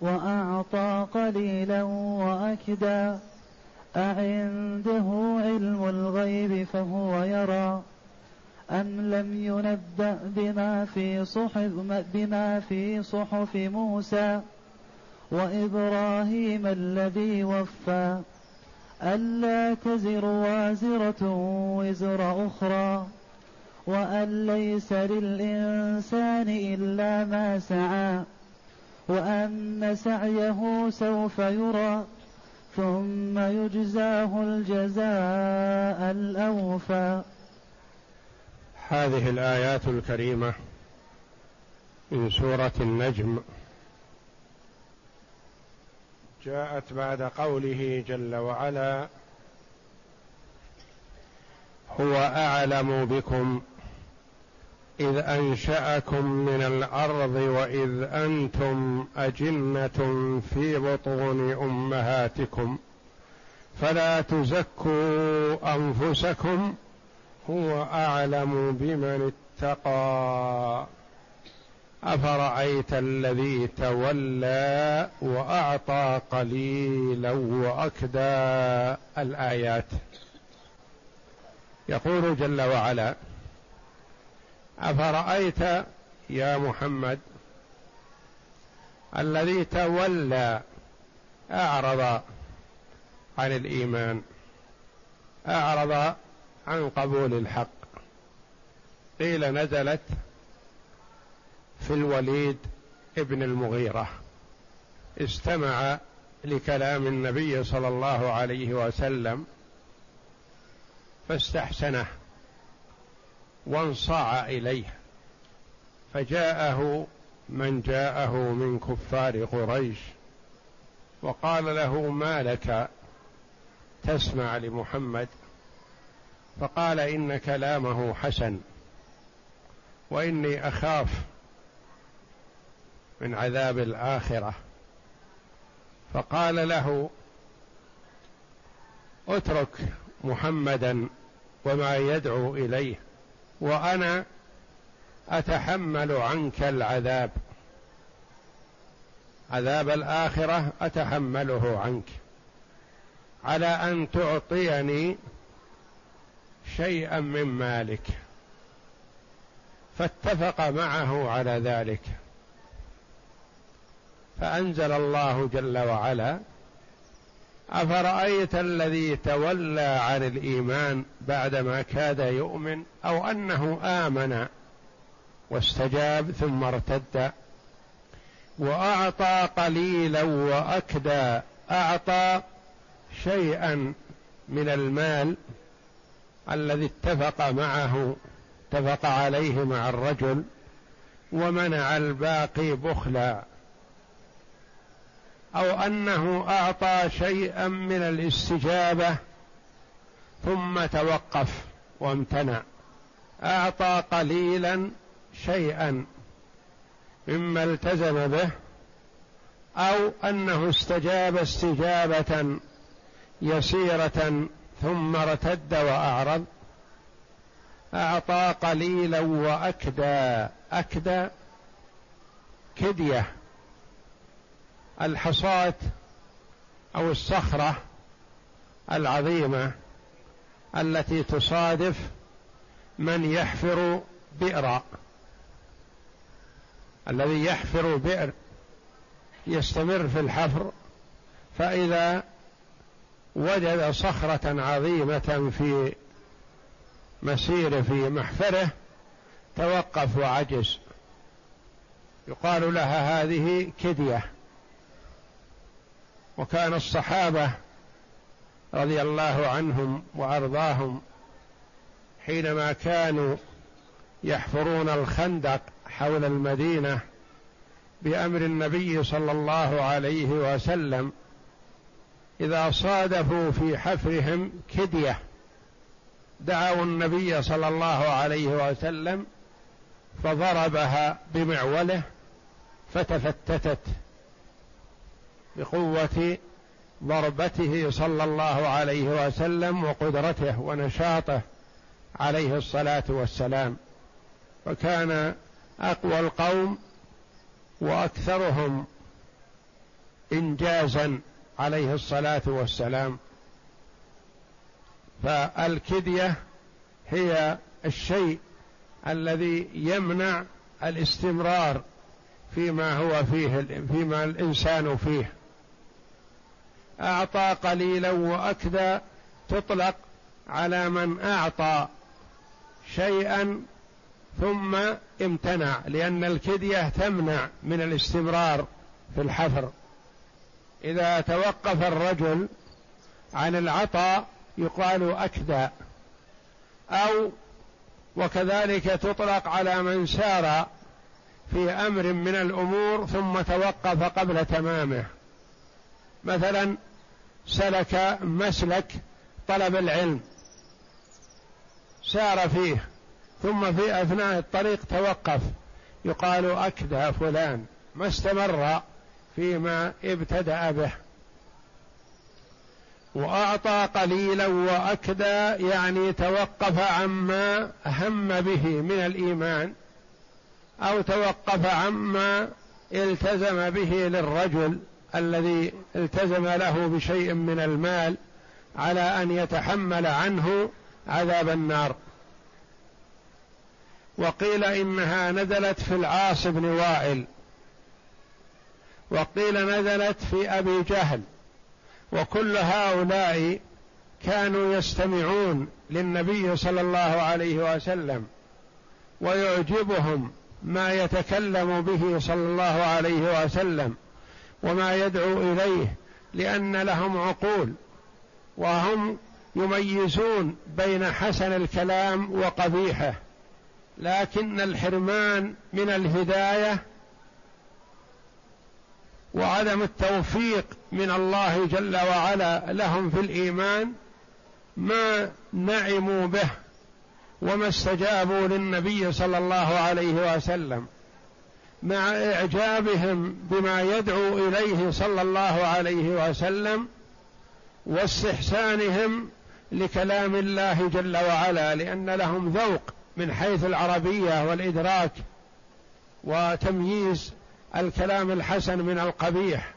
وأعطى قليلا واكدى أعنده علم الغيب فهو يرى. أم لم ينبأ بما في صحف بما في صحف موسى وإبراهيم الذي وفى. ألا تزر وازرة وزر أخرى. وأن ليس للإنسان إلا ما سعى. وأن سعيه سوف يرى ثم يجزاه الجزاء الأوفى. هذه الآيات الكريمة من سورة النجم. جاءت بعد قوله جل وعلا هو أعلم بكم إذ أنشأكم من الأرض وإذ أنتم أجنة في بطون أمهاتكم فلا تزكوا أنفسكم هو أعلم بمن اتقى أفرأيت الذي تولى وأعطى قليلا وأكدى الآيات يقول جل وعلا أفرأيت يا محمد الذي تولى أعرض عن الإيمان أعرض عن قبول الحق. قيل نزلت في الوليد ابن المغيرة. استمع لكلام النبي صلى الله عليه وسلم فاستحسنه. وانصاع إليه. فجاءه من جاءه من كفار قريش وقال له ما لك تسمع لمحمد؟ فقال إن كلامه حسن وإني أخاف من عذاب الآخرة. فقال له اترك محمدا وما يدعو إليه. وأنا أتحمل عنك العذاب. عذاب الآخرة أتحمله عنك. على أن تعطيني شيئا من مالك. فاتفق معه على ذلك. فأنزل الله جل وعلا أفرأيت الذي تولى عن الإيمان بعدما كاد يؤمن أو أنه آمن واستجاب ثم ارتد؟ وأعطى قليلا وأكدى أعطى شيئا من المال الذي اتفق معه اتفق عليه مع الرجل ومنع الباقي بخلا. أو أنه أعطى شيئا من الاستجابة ثم توقف وامتنع. أعطى قليلا شيئا مما التزم به أو أنه استجاب استجابة يسيرة ثم ارتد وأعرض. أعطى قليلا وأكدى أكدى كدية. الحصاة أو الصخرة العظيمة التي تصادف من يحفر بئرا. الذي يحفر بئر يستمر في الحفر فإذا وجد صخرة عظيمة في مسيره في محفره توقف وعجز. يقال لها هذه كدية. وكان الصحابة رضي الله عنهم وأرضاهم حينما كانوا يحفرون الخندق حول المدينة بأمر النبي صلى الله عليه وسلم إذا صادفوا في حفرهم كدية دعوا النبي صلى الله عليه وسلم فضربها بمعوله فتفتتت. بقوة ضربته صلى الله عليه وسلم وقدرته ونشاطه عليه الصلاة والسلام. فكان أقوى القوم وأكثرهم انجازا عليه الصلاة والسلام. فالكدية هي الشيء الذي يمنع الاستمرار فيما هو فيه فيما الإنسان فيه. أعطى قليلا واكدى تطلق على من أعطى شيئا ثم امتنع لأن الكدية تمنع من الاستمرار في الحفر. إذا توقف الرجل عن العطاء يقال اكدى أو وكذلك تطلق على من سار في أمر من الأمور ثم توقف قبل تمامه. مثلا سلك مسلك طلب العلم. سار فيه. ثم في أثناء الطريق توقف. يقال اكدى فلان. ما استمر فيما ابتدأ به. وأعطى قليلا واكدى يعني توقف عما هم به من الإيمان أو توقف عما التزم به للرجل. الذي التزم له بشيء من المال على أن يتحمل عنه عذاب النار. وقيل إنها نزلت في العاص بن وائل وقيل نزلت في أبي جهل وكل هؤلاء كانوا يستمعون للنبي صلى الله عليه وسلم ويعجبهم ما يتكلم به صلى الله عليه وسلم. وما يدعو إليه لأن لهم عقول وهم يميزون بين حسن الكلام وقبيحه. لكن الحرمان من الهداية وعدم التوفيق من الله جل وعلا لهم في الإيمان ما نعموا به وما استجابوا للنبي صلى الله عليه وسلم. مع إعجابهم بما يدعو إليه صلى الله عليه وسلم واستحسانهم لكلام الله جل وعلا لأن لهم ذوق من حيث العربية والإدراك وتمييز الكلام الحسن من القبيح.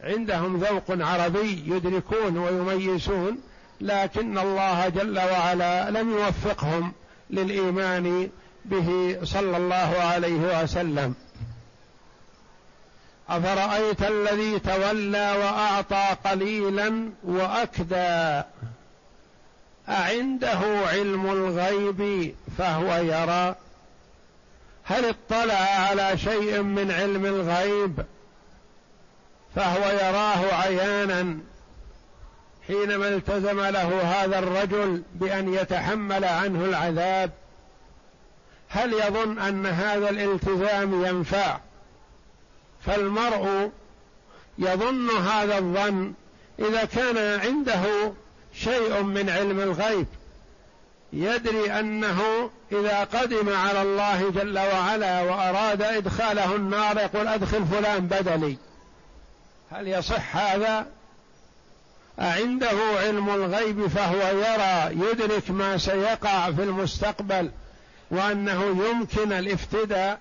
عندهم ذوق عربي يدركون ويميزون لكن الله جل وعلا لم يوفقهم للإيمان به صلى الله عليه وسلم. أفرأيت الذي تولى وأعطى قليلا وأكدى؟ أعنده علم الغيب فهو يرى. هل اطلع على شيء من علم الغيب فهو يراه عيانا؟ حينما التزم له هذا الرجل بأن يتحمل عنه العذاب هل يظن أن هذا الالتزام ينفع؟ فالمرء يظن هذا الظن إذا كان عنده شيء من علم الغيب يدري أنه إذا قدم على الله جل وعلا وأراد إدخاله النار يقول أدخل فلان بدلي هل يصح هذا؟ أعنده علم الغيب فهو يرى يدرك ما سيقع في المستقبل وأنه يمكن الافتداء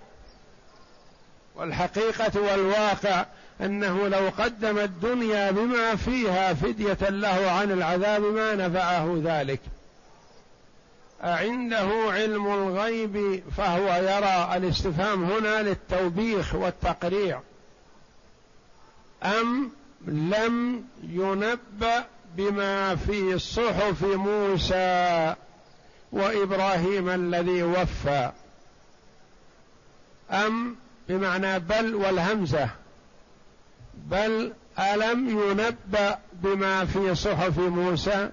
والحقيقة والواقع أنه لو قدم الدنيا بما فيها فدية له عن العذاب ما نفعه ذلك. أعنده علم الغيب فهو يرى الاستفهام هنا للتوبيخ والتقريع. أم لم ينبأ بما في صحف موسى وإبراهيم الذي وفى. أم بمعنى بل والهمزة. بل ألم ينبأ بما في صحف موسى؟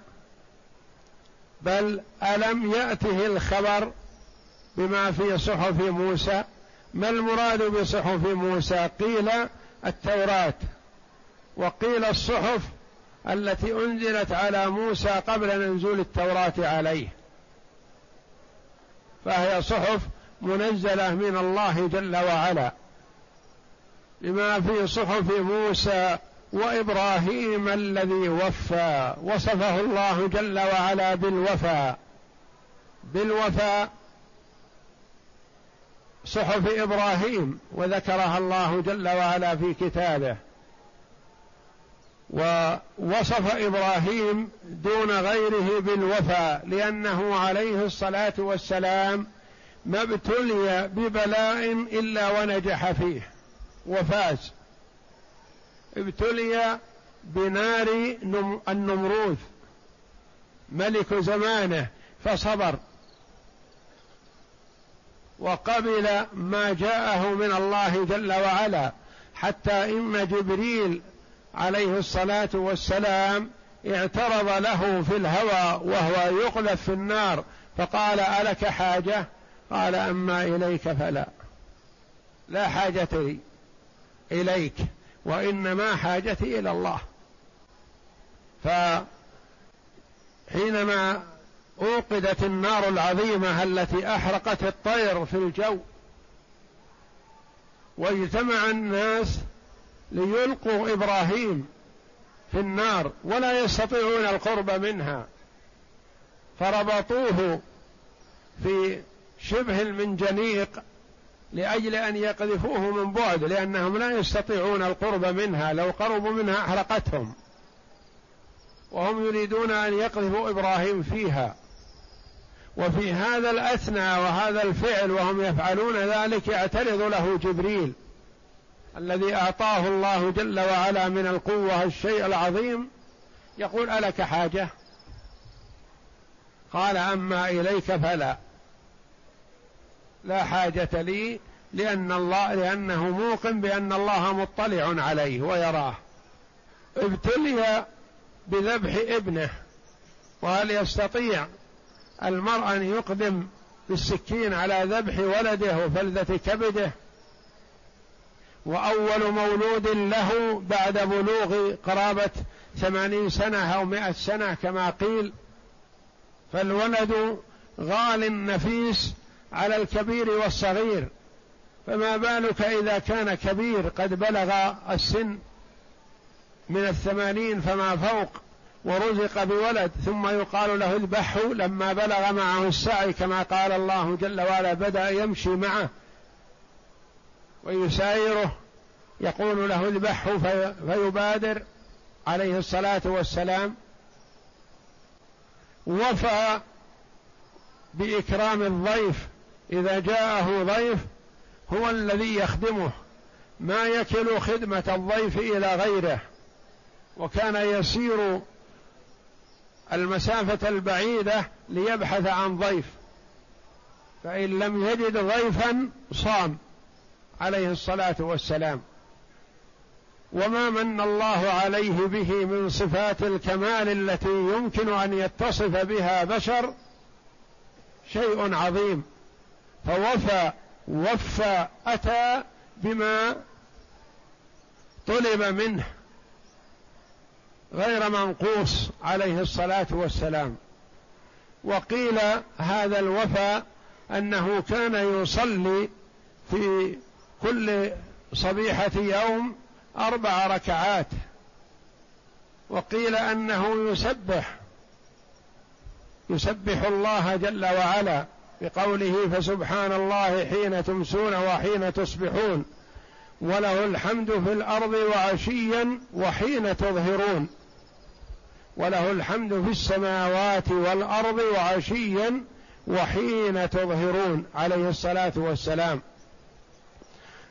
بل ألم يأته الخبر بما في صحف موسى؟ ما المراد بصحف موسى؟ قيل التوراة. وقيل الصحف التي أنزلت على موسى قبل نزول التوراة عليه. فهي صحف منزلة من الله جل وعلا لما في صحف موسى وإبراهيم الذي وفى وصفه الله جل وعلا بالوفاء بالوفاء صحف إبراهيم وذكرها الله جل وعلا في كتابه. ووصف إبراهيم دون غيره بالوفاء لأنه عليه الصلاة والسلام ما ابتلي ببلاء إلا ونجح فيه وفاز. ابتلي بنار النمروذ ملك زمانه فصبر. وقبل ما جاءه من الله جل وعلا حتى إن جبريل عليه الصلاة والسلام اعترض له في الهوى وهو يقذف في النار فقال ألك حاجة؟ قال أما إليك فلا. لا حاجة لي إليك وإنما حاجتي إلى الله. فحينما أوقدت النار العظيمة التي أحرقت الطير في الجو واجتمع الناس ليلقوا إبراهيم في النار ولا يستطيعون القرب منها فربطوه في شبه المنجنيق لأجل أن يقذفوه من بعد لأنهم لا يستطيعون القرب منها لو قربوا منها أحرقتهم. وهم يريدون أن يقذفوا إبراهيم فيها. وفي هذا الاثنى وهذا الفعل وهم يفعلون ذلك يعترض له جبريل الذي أعطاه الله جل وعلا من القوة الشيء العظيم يقول ألك حاجة؟ قال أما إليك فلا. لا حاجة لي لأن الله لأنه موقن بأن الله مطلع عليه ويراه. ابتلي بذبح ابنه وهل يستطيع المرء أن يقدم بالسكين على ذبح ولده وفلذة كبده؟ وأول مولود له بعد بلوغ قرابة ثمانين سنة أو مئة سنة كما قيل فالولد غال نفيس على الكبير والصغير. فما بالك إذا كان كبير؟ قد بلغ السن من الثمانين فما فوق ورزق بولد ثم يقال له اذبحه لما بلغ معه السعي كما قال الله جل وعلا بدأ يمشي معه ويسايره يقول له اذبحه في فيبادر عليه الصلاة والسلام. وفى بإكرام الضيف إذا جاءه ضيف هو الذي يخدمه ما يكل خدمة الضيف إلى غيره. وكان يسير المسافة البعيدة ليبحث عن ضيف. فإن لم يجد ضيفا صام عليه الصلاة والسلام. وما من الله عليه به من صفات الكمال التي يمكن أن يتصف بها بشر شيء عظيم. فوفى وفى أتى بما طلب منه غير منقوص عليه الصلاة والسلام. وقيل هذا الوفاء أنه كان يصلي في كل صبيحة يوم أربع ركعات. وقيل أنه يسبح يسبح الله جل وعلا. بقوله فسبحان الله حين تمسون وحين تصبحون وله الحمد في الأرض وعشيا وحين تظهرون وله الحمد في السماوات والأرض وعشيا وحين تظهرون عليه الصلاة والسلام.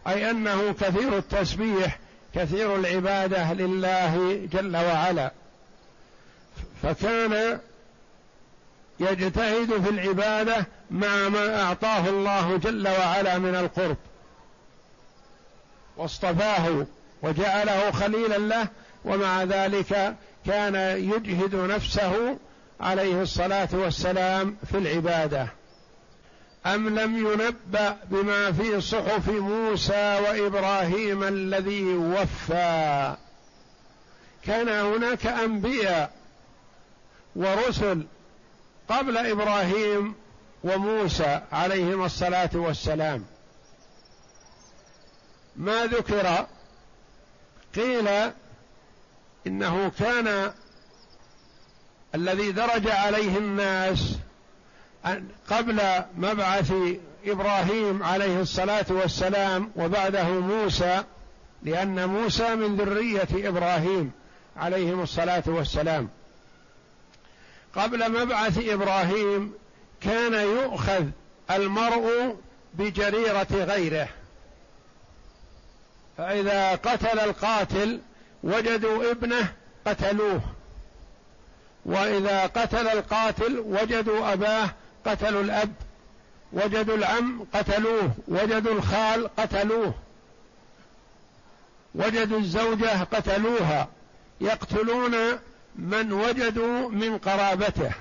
أي أنه كثير التسبيح كثير العبادة لله جل وعلا. فكان يجتهد في العبادة مع ما أعطاه الله جل وعلا من القرب. واصطفاه وجعله خليلا له ومع ذلك كان يجهد نفسه عليه الصلاة والسلام في العبادة. أم لم ينبأ بما في صحف موسى وإبراهيم الذي وفى؟ كان هناك أنبياء ورسل قبل إبراهيم وموسى عليهما الصلاة والسلام. ما ذكر؟ قيل إنه كان الذي درج عليه الناس قبل مبعث إبراهيم عليه الصلاة والسلام وبعده موسى لأن موسى من ذرية إبراهيم عليهم الصلاة والسلام. قبل مبعث إبراهيم كان يؤخذ المرء بجريرة غيره. فإذا قتل القاتل وجدوا ابنه قتلوه. وإذا قتل القاتل وجدوا أباه قتلوا الأب. وجدوا العم قتلوه. وجدوا الخال قتلوه. وجدوا الزوجة قتلوها. يقتلون من وجدوا من قرابته.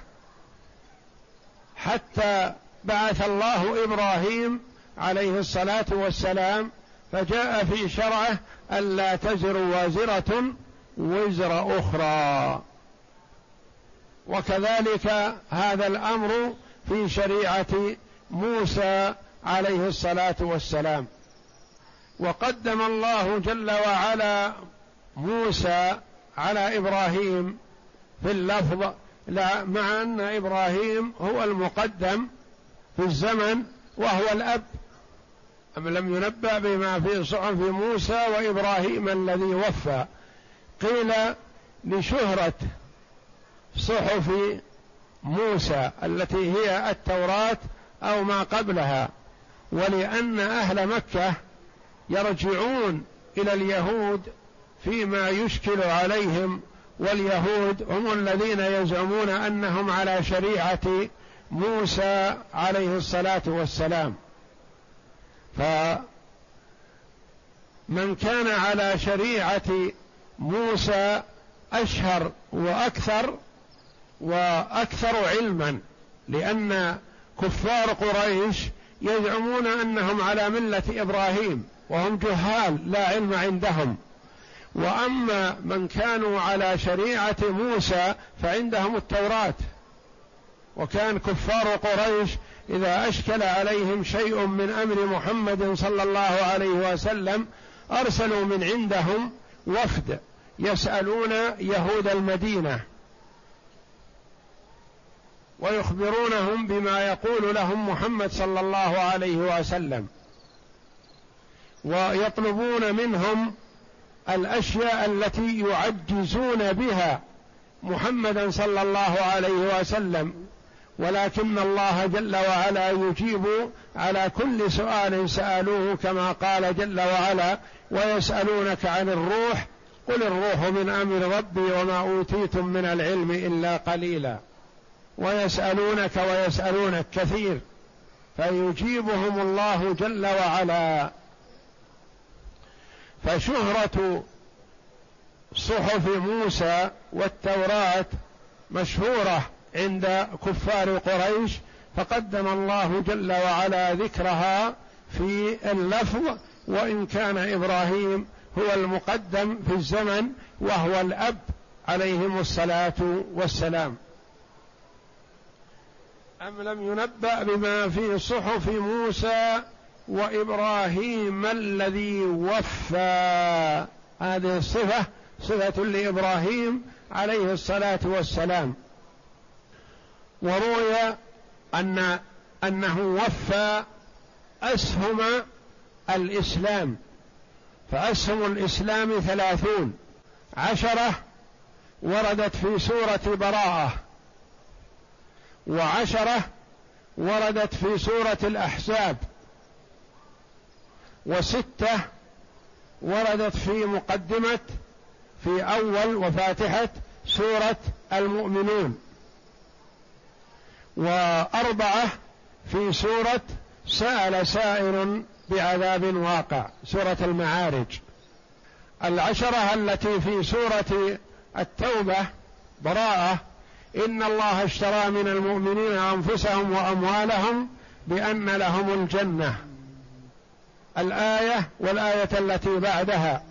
حتى بعث الله إبراهيم عليه الصلاة والسلام فجاء في شرعه الا تزر وازرة وزر أخرى. وكذلك هذا الأمر في شريعة موسى عليه الصلاة والسلام. وقدم الله جل وعلا موسى على إبراهيم في اللفظ لا مع أن إبراهيم هو المقدم في الزمن وهو الأب. أم لم ينبأ بما في صحف موسى وإبراهيم الذي وفى. قيل لشهرة صحف موسى التي هي التوراة أو ما قبلها ولأن أهل مكة يرجعون إلى اليهود فيما يشكل عليهم واليهود هم الذين يزعمون أنهم على شريعة موسى عليه الصلاة والسلام. فمن كان على شريعة موسى أشهر وأكثر وأكثر علما لأن كفار قريش يزعمون أنهم على ملة إبراهيم وهم جهال لا علم عندهم. وأما من كانوا على شريعة موسى فعندهم التوراة. وكان كفار قريش إذا أشكل عليهم شيء من أمر محمد صلى الله عليه وسلم أرسلوا من عندهم وفد يسألون يهود المدينة ويخبرونهم بما يقول لهم محمد صلى الله عليه وسلم. ويطلبون منهم الأشياء التي يعجزون بها محمدا صلى الله عليه وسلم ولكن الله جل وعلا يجيب على كل سؤال سألوه كما قال جل وعلا ويسألونك عن الروح قل الروح من أمر ربي وما أوتيتم من العلم إلا قليلا. ويسألونك ويسألونك كثير فيجيبهم الله جل وعلا. فشهرة صحف موسى والتوراة مشهورة عند كفار قريش فقدم الله جل وعلا ذكرها في اللفظ وإن كان إبراهيم هو المقدم في الزمن وهو الأب عليهم الصلاة والسلام. أم لم ينبأ بما في صحف موسى وإبراهيم الذي وفى. هذه الصفة صفة لإبراهيم عليه الصلاة والسلام. وروي أن أنه وفى أسهم الإسلام. فأسهم الإسلام ثلاثون. عشرة وردت في سورة براءة. وعشرة وردت في سورة الأحزاب. وستة وردت في مقدمة في أول وفاتحة سورة المؤمنون وأربعة في سورة سأل سائر بعذاب واقع سورة المعارج. العشرة التي في سورة التوبة براءة إن الله اشترى من المؤمنين أنفسهم وأموالهم بأن لهم الجنة. الآية والآية التي بعدها.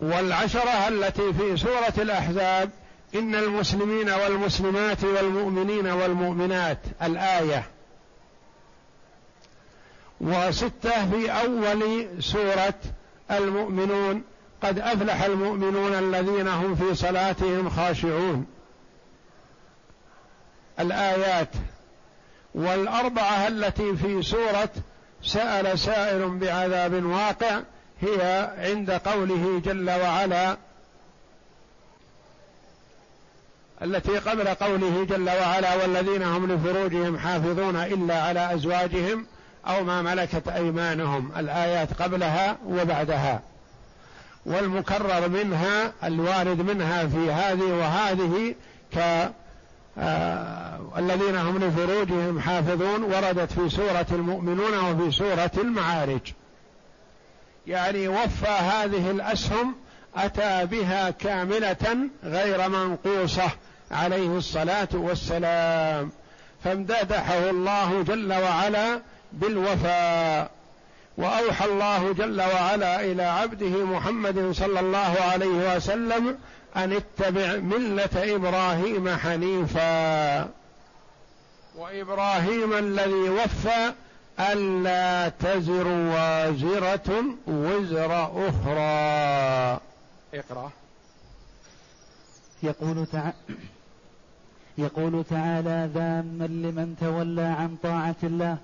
والعشرة التي في سورة الأحزاب إن المسلمين والمسلمات والمؤمنين والمؤمنات الآية. وستة في أول سورة المؤمنون قد أفلح المؤمنون الذين هم في صلاتهم خاشعون. الآيات. والأربعة التي في سورة سأل سائل بعذاب واقع هي عند قوله جل وعلا التي قبل قوله جل وعلا والذين هم لفروجهم حافظون إلا على أزواجهم أو ما ملكت أيمانهم الآيات قبلها وبعدها. والمكرر منها الوارد منها في هذه وهذه ك آه الذين هم لفروجهم حافظون وردت في سورة المؤمنون وفي سورة المعارج. يعني وفى هذه الأسهم أتى بها كاملة غير منقوصة عليه الصلاة والسلام. فامتدحه الله جل وعلا بالوفاء. وأوحى الله جل وعلا إلى عبده محمد صلى الله عليه وسلم أن اتبع ملة إبراهيم حنيفا. وإبراهيم الذي وفى ألا تزر وازرة وزر أخرى. اقرأ. يقول تعالى يقول تعالى ذاما لمن تولى عن طاعة الله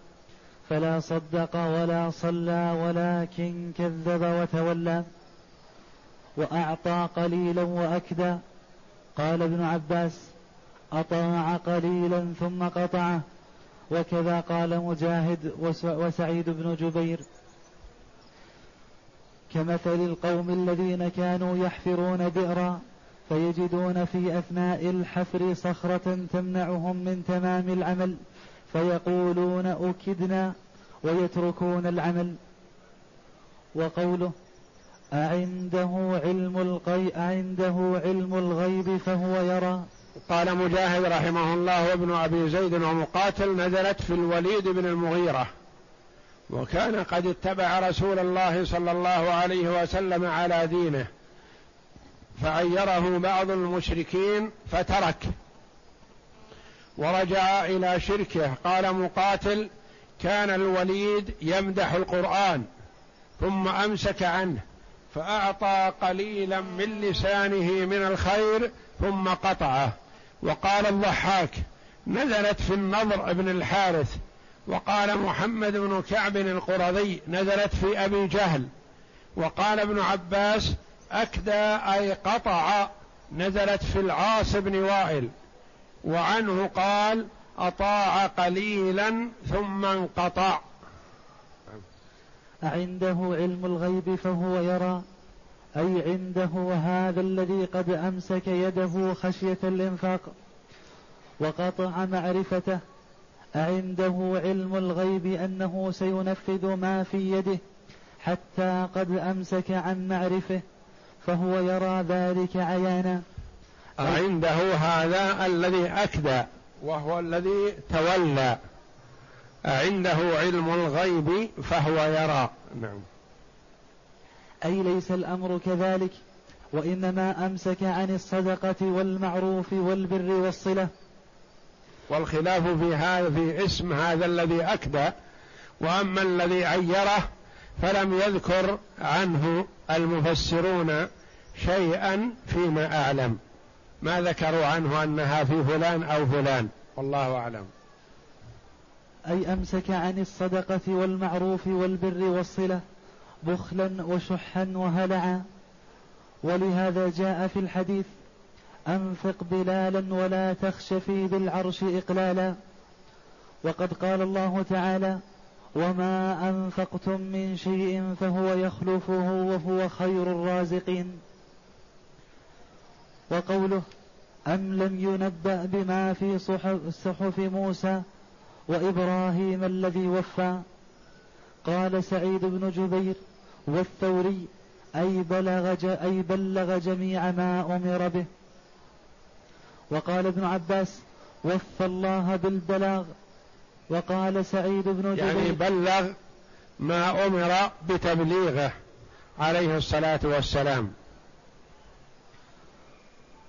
فلا صدق ولا صلى ولكن كذب وتولى. وأعطى قليلا وأكدى. قال ابن عباس أطاع قليلا ثم قطعه. وكذا قال مجاهد وسعيد بن جبير. كمثل القوم الذين كانوا يحفرون بئرا فيجدون في أثناء الحفر صخرة تمنعهم من تمام العمل فيقولون أكدنا ويتركون العمل. وقوله أعنده علم الغيب أعنده علم الغيب فهو يرى. قال مجاهد رحمه الله وابن أبي زيد ومقاتل نزلت في الوليد بن المغيرة. وكان قد اتبع رسول الله صلى الله عليه وسلم على دينه. فعيره بعض المشركين فترك. ورجع إلى شركه. قال مقاتل كان الوليد يمدح القرآن ثم أمسك عنه. فأعطى قليلا من لسانه من الخير ثم قطعه. وقال الضحاك نزلت في النضر بن الحارث. وقال محمد بن كعب القرظي نزلت في أبي جهل. وقال ابن عباس أكدى أي قطع نزلت في العاص بن وائل. وعنه قال أطاع قليلا ثم انقطع. أعنده علم الغيب فهو يرى أي عنده هذا الذي قد أمسك يده خشية الإنفاق وقطع معرفته أعنده علم الغيب أنه سينفذ ما في يده حتى قد أمسك عن معرفه فهو يرى ذلك عيانا. عنده هذا الذي أكدى وهو الذي تولى. عنده علم الغيب فهو يرى. نعم. أي ليس الأمر كذلك؟ وإنما أمسك عن الصدقة والمعروف والبر والصلة. والخلاف في هذا في اسم هذا الذي أكدى وأما الذي عيره فلم يذكر عنه المفسرون شيئا فيما أعلم. ما ذكروا عنه أنها في فلان أو فلان. والله أعلم. أي أمسك عن الصدقة والمعروف والبر والصلة بخلا وشحا وهلعا. ولهذا جاء في الحديث أنفق بلالا ولا تخش في ذي العرش اقلالا. وقد قال الله تعالى وما أنفقتم من شيء فهو يخلفه وهو خير الرازقين. وقوله أم لم ينبأ بما في صحف موسى وإبراهيم الذي وفى. قال سعيد بن جبير والثوري أي بلغ, أي بلغ جميع ما أمر به. وقال ابن عباس وفى الله بالبلاغ. وقال سعيد بن جبير يعني بلغ ما أمر بتبليغه عليه الصلاة والسلام.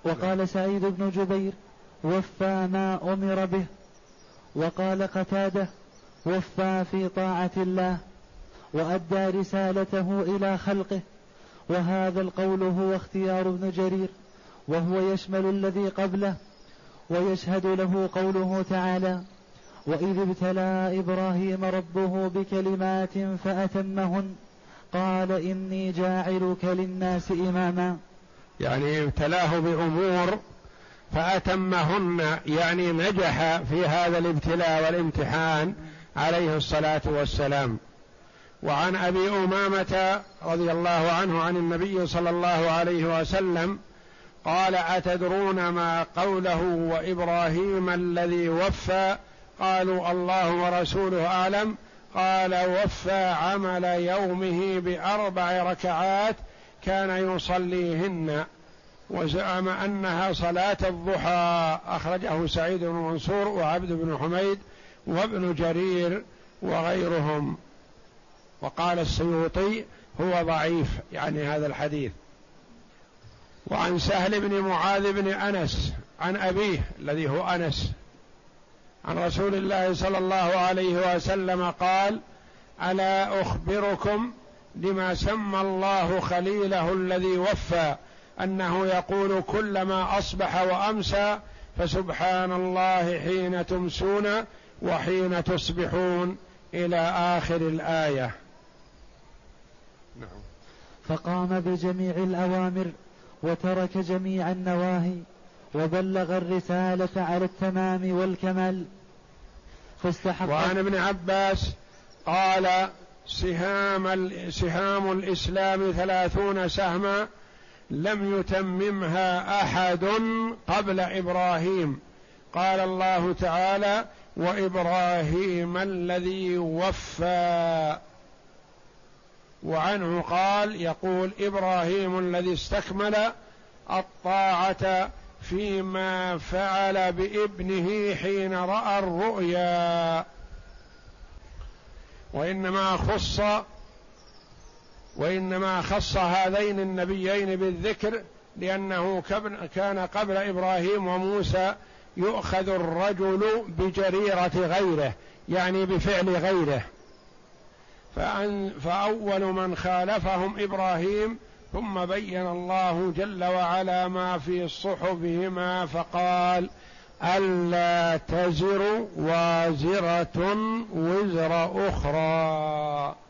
وقال سعيد بن جبير وفى ما أمر به. وقال قتاده وفى في طاعة الله وأدى رسالته إلى خلقه وهذا القول هو اختيار ابن جرير وهو يشمل الذي قبله ويشهد له قوله تعالى وإذ ابتلى إبراهيم ربه بكلمات فأتمهن قال إني جاعلك للناس إماما. يعني ابتلاه بأمور فأتمهن يعني نجح في هذا الابتلاء والامتحان عليه الصلاة والسلام. وعن أبي أمامة رضي الله عنه عن النبي صلى الله عليه وسلم قال أتدرون ما قوله وإبراهيم الذي وفى؟ قالوا الله ورسوله أعلم. قال وفى عمل يومه بأربع ركعات كان يصليهن. وزعم أنها صلاة الضحى. أخرجه سعيد بن منصور وعبد بن حميد وابن جرير وغيرهم. وقال السيوطي هو ضعيف يعني هذا الحديث. وعن سهل بن معاذ بن أنس عن أبيه الذي هو أنس عن رسول الله صلى الله عليه وسلم قال ألا أخبركم لما سمى الله خليله الذي وفى أنه يقول كلما أصبح وأمسى فسبحان الله حين تمسون وحين تصبحون إلى آخر الآية. نعم. فقام بجميع الأوامر وترك جميع النواهي وبلغ الرسالة على التمام والكمال. فاستحق وعن ابن عباس قال سهام سهام الإسلام ثلاثون سهما لم يتممها أحد قبل إبراهيم. قال الله تعالى وإبراهيم الذي وفى. وعنه قال يقول إبراهيم الذي استكمل الطاعة فيما فعل بابنه حين رأى الرؤيا. وإنما خص وإنما خص هذين النبيين بالذكر لأنه كان قبل إبراهيم وموسى يؤخذ الرجل بجريرة غيره يعني بفعل غيره. فأن فأول من خالفهم إبراهيم ثم بين الله جل وعلا ما في صحفهما فقال ألا تزر وازرة وزر أخرى.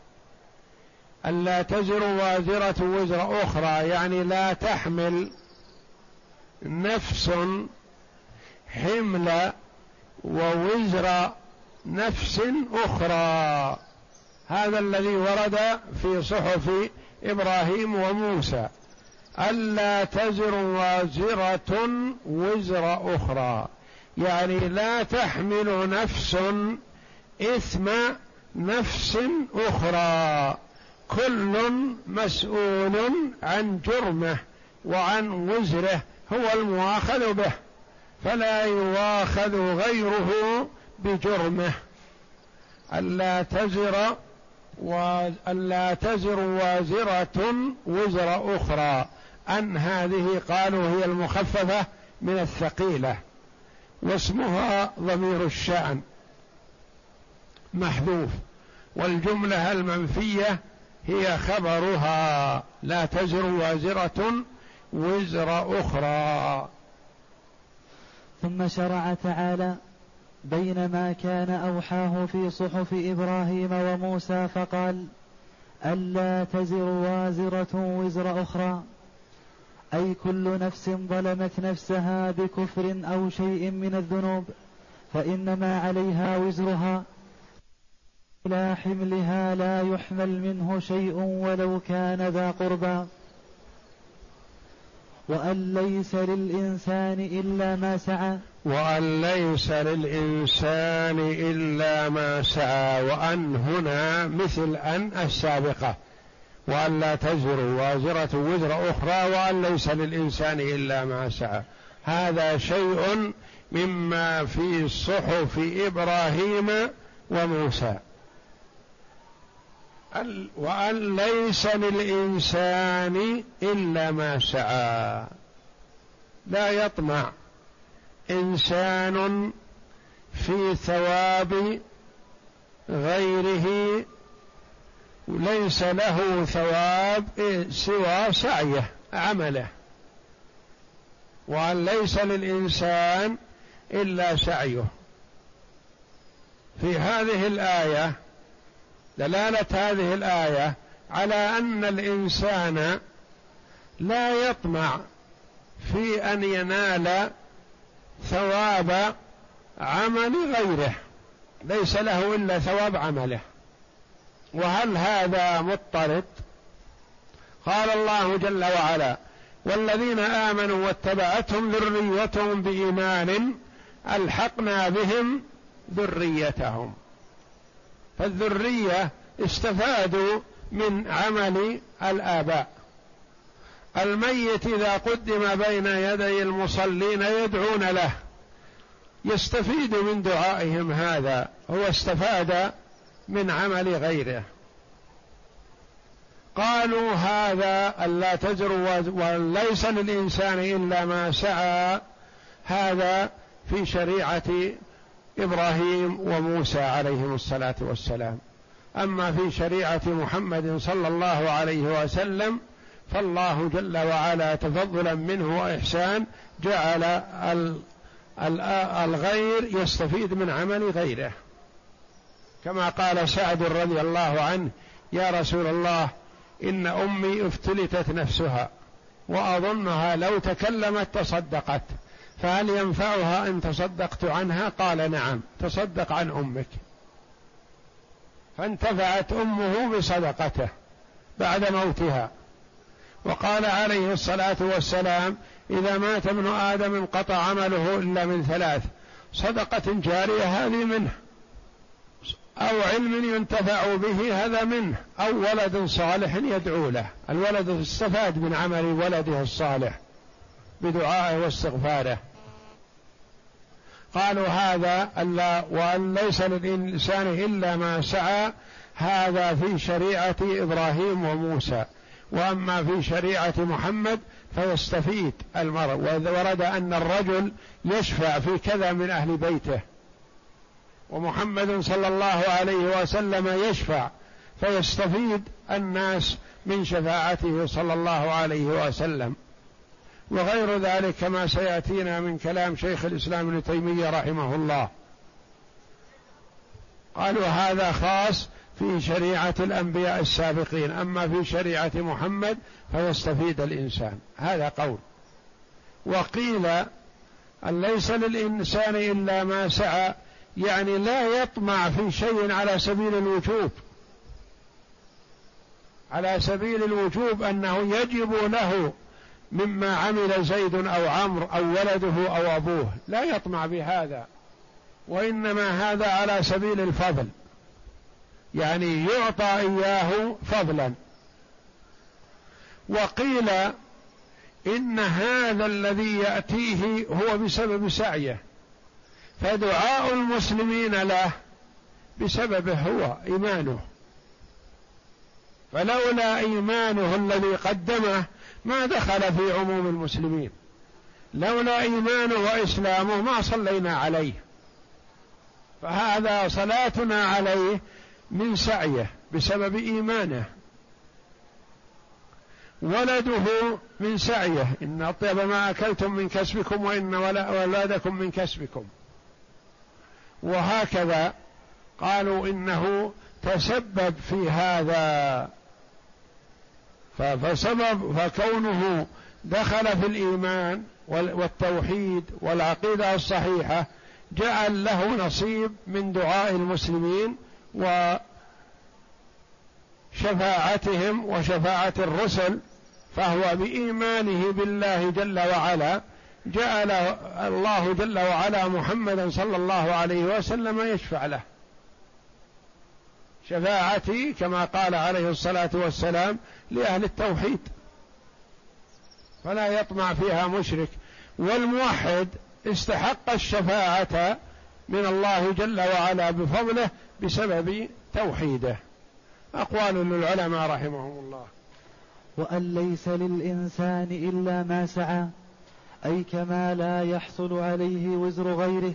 ألا تزر وازرة وزر أخرى يعني لا تحمل نفس حمل ووزر نفس أخرى. هذا الذي ورد في صحف إبراهيم وموسى. ألا تزر وازرة وزر أخرى يعني لا تحمل نفس إثم نفس أخرى. كل مسؤول عن جرمه وعن وزره هو المؤاخذ به فلا يؤاخذ غيره بجرمه. ألا تزر وألا تزر وازرة وزر أخرى. أن هذه قالوا هي المخففة من الثقيلة. واسمها ضمير الشأن. محذوف. والجملة المنفية هي خبرها لا تزر وازرة وزر أخرى. ثم شرع تعالى بينما كان أوحاه في صحف إبراهيم وموسى فقال ألا تزر وازرة وزر أخرى. أي كل نفس ظلمت نفسها بكفر أو شيء من الذنوب فإنما عليها وزرها. إلى حملها لا يحمل منه شيء ولو كان ذا قربى. وأن ليس للإنسان إلا ما سعى. وأن ليس للإنسان إلا ما سعى. وأن هنا مثل أن السابقة. وأن لا تزر وازرة وزر أخرى. وأن ليس للإنسان إلا ما سعى. هذا شيء مما في صحف إبراهيم وموسى. وأن ليس للإنسان إلا ما سعى لا يطمع إنسان في ثواب غيره ليس له ثواب سوى سعيه عمله. وأن ليس للإنسان إلا سعيه. في هذه الآية دلالة هذه الآية على أن الإنسان لا يطمع في أن ينال ثواب عمل غيره. ليس له إلا ثواب عمله. وهل هذا مضطرد؟ قال الله جل وعلا والذين آمنوا واتبعتهم ذريتهم بإيمان ألحقنا بهم ذريتهم. فالذرية استفادوا من عمل الآباء. الميت إذا قدم بين يدي المصلين يدعون له. يستفيد من دعائهم هذا. هو استفاد من عمل غيره. قالوا هذا ألا تزر وليس للإنسان إلا ما سعى. هذا في شريعة إبراهيم وموسى عليهم الصلاة والسلام. أما في شريعة محمد صلى الله عليه وسلم فالله جل وعلا تفضلا منه وإحسان جعل الغير يستفيد من عمل غيره. كما قال سعد رضي الله عنه يا رسول الله إن أمي افتلتت نفسها وأظنها لو تكلمت تصدقت. فهل ينفعها إن تصدقت عنها؟ قال نعم تصدق عن أمك. فانتفعت أمه بصدقته بعد موتها. وقال عليه الصلاة والسلام إذا مات ابن آدم انقطع عمله إلا من ثلاث صدقة جارية هذه منه. أو علم ينتفع به هذا منه أو ولد صالح يدعو له. الولد استفاد من عمل ولده الصالح. بدعائه واستغفاره. قالوا هذا ألا وأن ليس للإنسان إلا ما سعى هذا في شريعة إبراهيم وموسى. وأما في شريعة محمد فيستفيد المرء. ورد أن الرجل يشفع في كذا من أهل بيته. ومحمد صلى الله عليه وسلم يشفع. فيستفيد الناس من شفاعته صلى الله عليه وسلم. وغير ذلك كما سيأتينا من كلام شيخ الإسلام ابن تيمية رحمه الله. قالوا هذا خاص في شريعة الأنبياء السابقين أما في شريعة محمد فيستفيد الإنسان. هذا قول. وقيل أن ليس للإنسان إلا ما سعى يعني لا يطمع في شيء على سبيل الوجوب. على سبيل الوجوب أنه يجب له مما عمل زيد أو عمرو أو ولده أو أبوه. لا يطمع بهذا وإنما هذا على سبيل الفضل. يعني يعطى إياه فضلا. وقيل إن هذا الذي يأتيه هو بسبب سعيه. فدعاء المسلمين له بسببه هو إيمانه. فلولا إيمانه الذي قدمه ما دخل في عموم المسلمين. لولا ايمانه واسلامه ما صلينا عليه. فهذا صلاتنا عليه من سعيه بسبب إيمانه. ولده من سعيه. إن اطيب ما أكلتم من كسبكم وإن ولادكم من كسبكم. وهكذا قالوا إنه تسبب في هذا. فسبب فكونه دخل في الإيمان والتوحيد والعقيدة الصحيحة جعل له نصيب من دعاء المسلمين وشفاعتهم وشفاعة الرسل فهو بإيمانه بالله جل وعلا جعل الله جل وعلا محمدا صلى الله عليه وسلم يشفع له. شفاعتي كما قال عليه الصلاة والسلام لأهل التوحيد. فلا يطمع فيها مشرك. والموحد استحق الشفاعة من الله جل وعلا بفضله بسبب توحيده. أقوال للعلماء رحمهم الله. وأن ليس للإنسان إلا ما سعى أي كما لا يحصل عليه وزر غيره.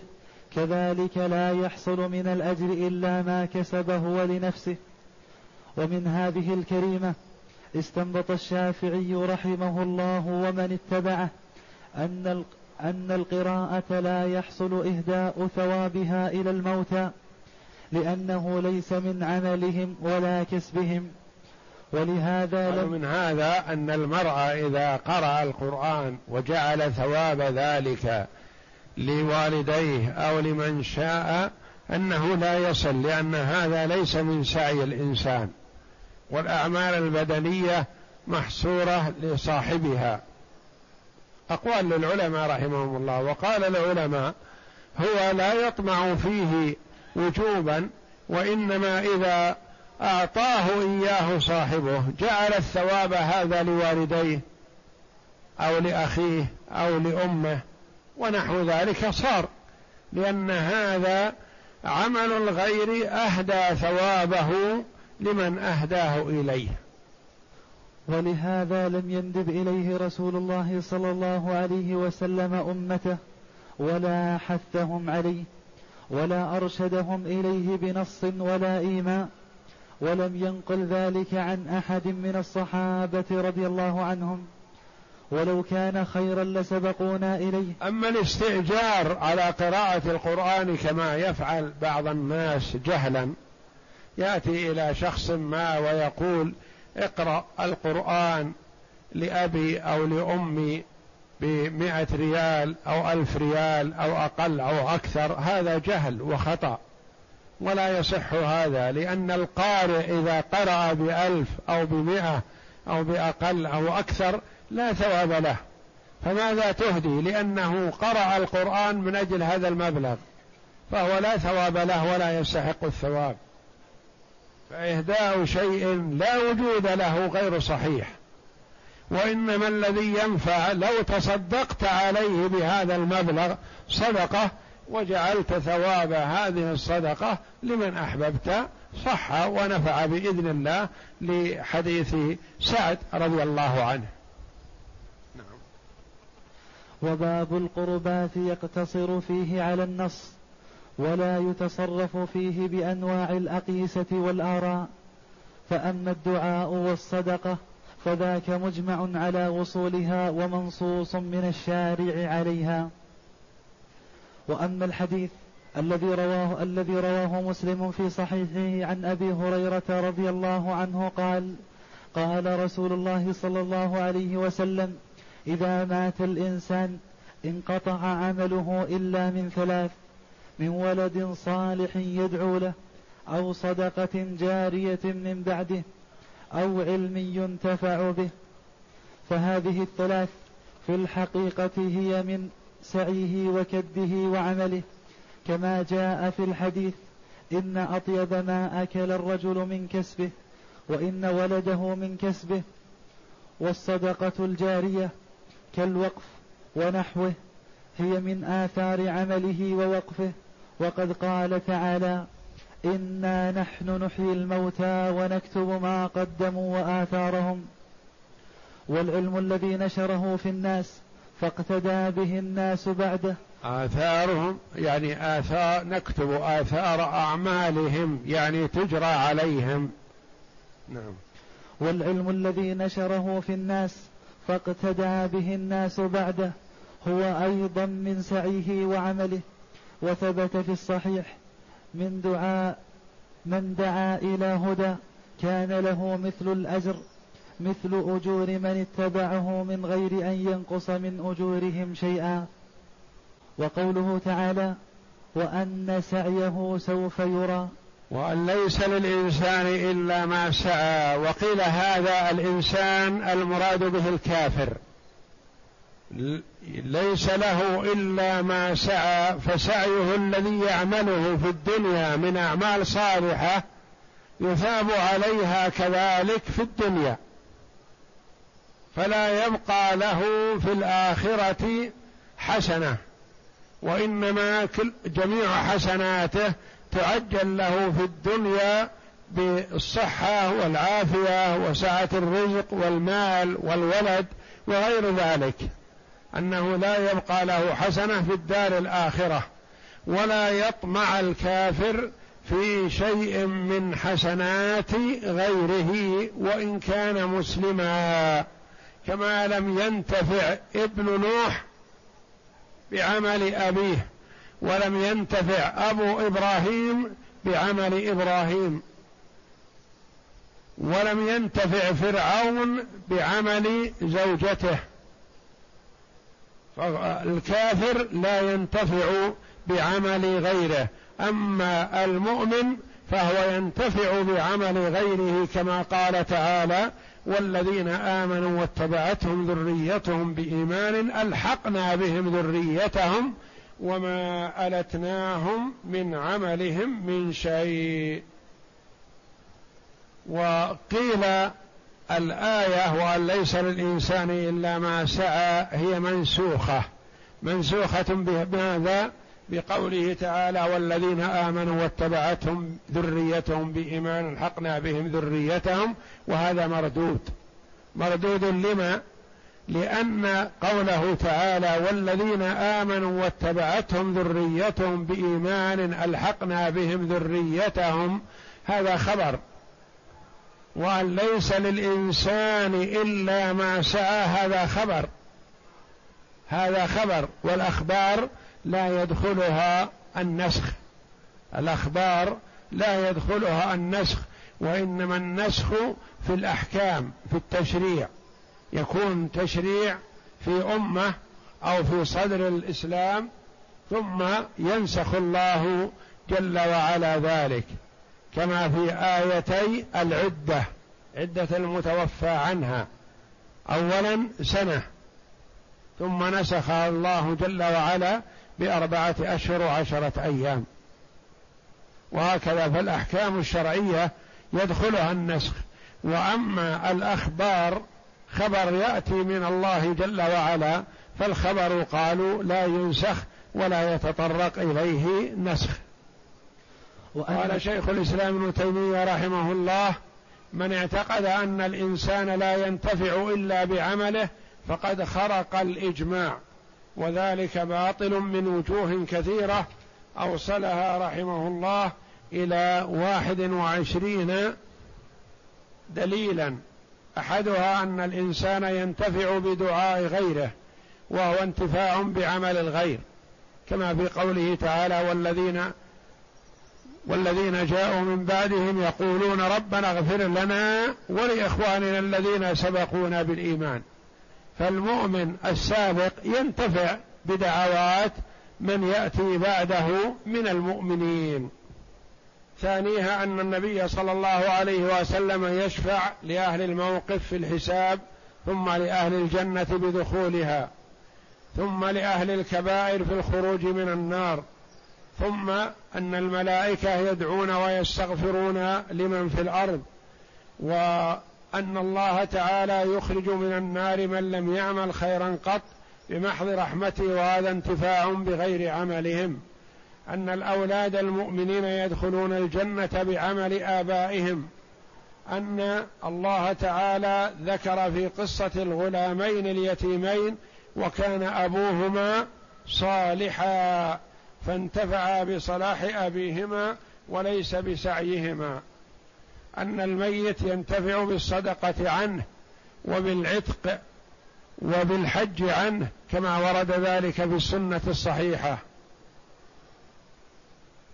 كذلك لا يحصل من الأجر إلا ما كسب هو لنفسه ومن هذه الكريمة استنبط الشافعي رحمه الله ومن اتبعه أن أن القراءة لا يحصل إهداء ثوابها إلى الموتى لأنه ليس من عملهم ولا كسبهم. ولهذا لم من هذا أن المرء إذا قرأ القرآن وجعل ثواب ذلك لوالديه أو لمن شاء أنه لا يصل لأن هذا ليس من سعي الإنسان. والأعمال البدنية محصورة لصاحبها. أقوال للعلماء رحمهم الله. وقال العلماء هو لا يطمع فيه وجوبا وإنما إذا أعطاه إياه صاحبه جعل الثواب هذا لوالديه أو لأخيه أو لأمه. ونحو ذلك صار لأن هذا عمل الغير أهدى ثوابه لمن أهداه إليه. ولهذا لم يندب إليه رسول الله صلى الله عليه وسلم أمته ولا حثهم عليه ولا أرشدهم إليه بنص ولا إيماء ولم ينقل ذلك عن أحد من الصحابة رضي الله عنهم. ولو كان خيرا لسبقونا إليه. أما الاستئجار على قراءة القرآن كما يفعل بعض الناس جهلا يأتي إلى شخص ما ويقول اقرأ القرآن لأبي أو لأمي بمائة ريال أو ألف ريال أو أقل أو أكثر هذا جهل وخطأ. ولا يصح هذا لأن القارئ إذا قرأ بألف أو بمئة أو بأقل أو أكثر لا ثواب له. فماذا تهدي لأنه قرأ القرآن من أجل هذا المبلغ؟ فهو لا ثواب له ولا يستحق الثواب. فإهداء شيء لا وجود له غير صحيح. وإنما الذي ينفع لو تصدقت عليه بهذا المبلغ صدقة وجعلت ثواب هذه الصدقة لمن أحببت صح ونفع بإذن الله لحديث سعد رضي الله عنه. وباب القربات يقتصر فيه على النص ولا يتصرف فيه بأنواع الأقيسة والآراء. فأما الدعاء والصدقة فذاك مجمع على وصولها ومنصوص من الشارع عليها. وأما الحديث الذي رواه الذي رواه مسلم في صحيحه عن أبي هريرة رضي الله عنه قال قال رسول الله صلى الله عليه وسلم إذا مات الإنسان انقطع عمله إلا من ثلاث من ولد صالح يدعو له أو صدقة جارية من بعده أو علم ينتفع به. فهذه الثلاث في الحقيقة هي من سعيه وكده وعمله. كما جاء في الحديث إن أطيب ما أكل الرجل من كسبه وإن ولده من كسبه والصدقة الجارية كالوقف ونحوه هي من آثار عمله ووقفه. وقد قال تعالى انا نحن نحيي الموتى ونكتب ما قدموا واثارهم. والعلم الذي نشره في الناس فاقتدى به الناس بعده. آثارهم يعني آثار نكتب آثار أعمالهم يعني تجرى عليهم. نعم. والعلم الذي نشره في الناس فاقتدى به الناس بعده هو أيضا من سعيه وعمله وثبت في الصحيح من دعاء من دعا إلى هدى كان له مثل الأجر مثل أجور من اتبعه من غير أن ينقص من أجورهم شيئا. وقوله تعالى وأن سعيه سوف يرى. وأن ليس للإنسان إلا ما سعى. وقيل هذا الإنسان المراد به الكافر. ليس له إلا ما سعى فسعيه الذي يعمله في الدنيا من أعمال صالحة يثاب عليها كذلك في الدنيا. فلا يبقى له في الآخرة حسنة وإنما كل جميع حسناته تعجل له في الدنيا بالصحة والعافية وسعة الرزق والمال والولد وغير ذلك. أنه لا يبقى له حسنة في الدار الآخرة ولا يطمع الكافر في شيء من حسنات غيره وإن كان مسلما. كما لم ينتفع ابن نوح بعمل أبيه. ولم ينتفع أبو إبراهيم بعمل إبراهيم. ولم ينتفع فرعون بعمل زوجته. فالكافر لا ينتفع بعمل غيره. أما المؤمن فهو ينتفع بعمل غيره كما قال تعالى والذين آمنوا واتبعتهم ذريتهم بإيمان ألحقنا بهم ذريتهم وما ألتناهم من عملهم من شيء. وقيل الآية وأن ليس للإنسان إلا ما سعى هي منسوخة. منسوخة بماذا؟ بقوله تعالى والذين آمنوا واتبعتهم ذريتهم بإيمان الحقنا بهم ذريتهم. وهذا مردود. مردود لما؟ لأن قوله تعالى والذين آمنوا واتبعتهم ذريتهم بإيمان ألحقنا بهم ذريتهم هذا خبر. وأن ليس للإنسان إلا ما سعى هذا خبر. هذا خبر والأخبار لا يدخلها النسخ. الأخبار لا يدخلها النسخ وإنما النسخ في الأحكام في التشريع. يكون تشريع في أمة أو في صدر الإسلام ثم ينسخ الله جل وعلا ذلك كما في آيتي العدة عدة المتوفى عنها اولا سنة ثم نسخها الله جل وعلا بأربعة أشهر وعشرة أيام. وهكذا فالأحكام الشرعية يدخلها النسخ. وأما الأخبار خبر يأتي من الله جل وعلا فالخبر قالوا لا ينسخ ولا يتطرق إليه نسخ. قال شيخ الإسلام ابن تيمية رحمه الله من اعتقد أن الإنسان لا ينتفع إلا بعمله فقد خرق الإجماع وذلك باطل من وجوه كثيرة. أوصلها رحمه الله إلى واحد وعشرين دليلا. أحدها أن الإنسان ينتفع بدعاء غيره وهو انتفاع بعمل الغير. كما في قوله تعالى والذين والذين جاءوا من بعدهم يقولون ربنا اغفر لنا ولإخواننا الذين سبقونا بالإيمان. فالمؤمن السابق ينتفع بدعوات من يأتي بعده من المؤمنين. ثانيها أن النبي صلى الله عليه وسلم يشفع لأهل الموقف في الحساب ثم لأهل الجنة بدخولها ثم لأهل الكبائر في الخروج من النار ثم أن الملائكة يدعون ويستغفرون لمن في الأرض و ان الله تعالى يخرج من النار من لم يعمل خيرا قط بمحض رحمته وهذا انتفاع بغير عملهم. أن الأولاد المؤمنين يدخلون الجنة بعمل آبائهم. أن الله تعالى ذكر في قصة الغلامين اليتيمين وكان أبوهما صالحا فانتفعا بصلاح أبيهما وليس بسعيهما. أن الميت ينتفع بالصدقة عنه وبالعتق وبالحج عنه كما ورد ذلك في السنة الصحيحة.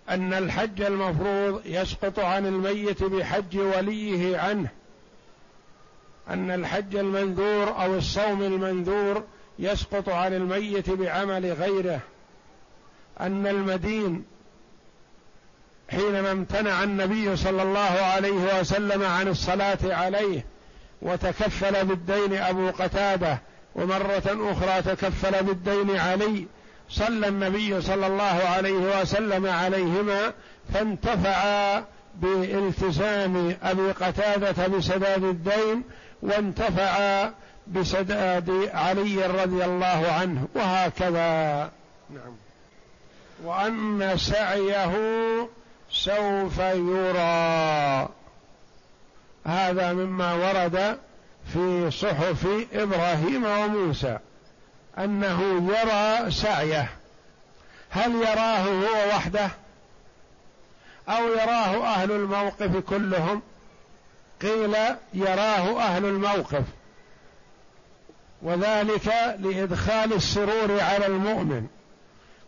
أن الحج المفروض يسقط عن الميت بحج وليه عنه. أن الحج المنذور أو الصوم المنذور يسقط عن الميت بعمل غيره. أن المدين حينما امتنع النبي صلى الله عليه وسلم عن الصلاة عليه وتكفل بالدين أبو قتادة ومرة أخرى تكفل بالدين علي صلى النبي صلى الله عليه وسلم عليهما فانتفعا بالتزام أبي قتادة بسداد الدين وانتفعا بسداد علي رضي الله عنه وهكذا. نعم. وأن سعيه سوف يرى. هذا مما ورد في صحف إبراهيم وموسى. أنه يرى سعيه. هل يراه هو وحده؟ أو يراه أهل الموقف كلهم؟ قيل يراه أهل الموقف. وذلك لإدخال السرور على المؤمن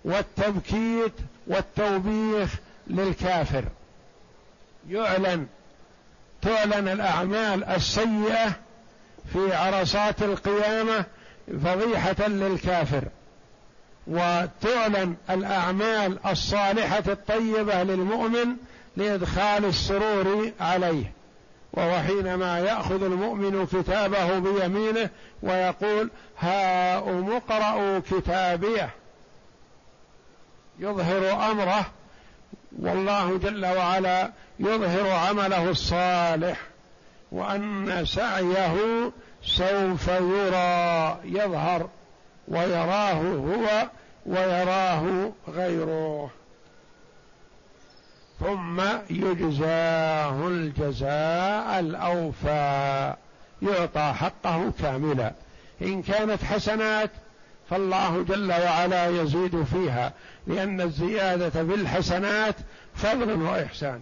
والتبكيت والتوبيخ للكافر. يعلن تعلن الأعمال السيئة في عرصات القيامة فضيحة للكافر وتعلن الأعمال الصالحة الطيبة للمؤمن لإدخال السرور عليه. وهو حينما يأخذ المؤمن كتابه بيمينه ويقول هاؤم اقرأوا كتابيه يظهر أمره والله جل وعلا يظهر عمله الصالح وأن سعيه سوف يرى يظهر ويراه هو ويراه غيره. ثم يجزاه الجزاء الأوفى يعطى حقه كاملا. إن كانت حسنات فالله جل وعلا يزيد فيها لأن الزيادة في الحسنات فضل وإحسان.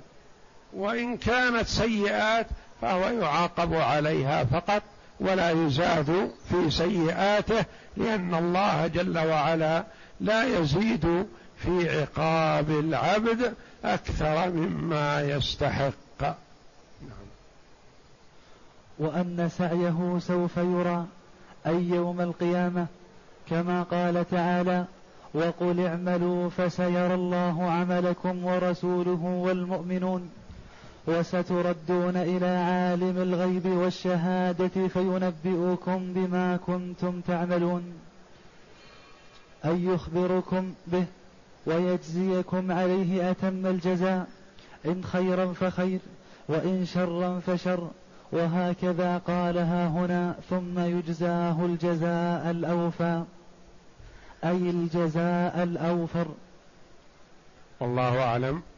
وإن كانت سيئات فهو يعاقب عليها فقط. ولا يزاد في سيئاته لأن الله جل وعلا لا يزيد في عقاب العبد أكثر مما يستحق نعم. وأن سعيه سوف يرى أي يوم القيامة كما قال تعالى وقل اعملوا فسيرى الله عملكم ورسوله والمؤمنون وستردون إلى عالم الغيب والشهادة فينبئكم بما كنتم تعملون. اي يخبركم به ويجزيكم عليه أتم الجزاء. إن خيرا فخير وإن شرا فشر. وهكذا قالها هنا ثم يجزاه الجزاء الأوفى. أي الجزاء الأوفر. والله أعلم.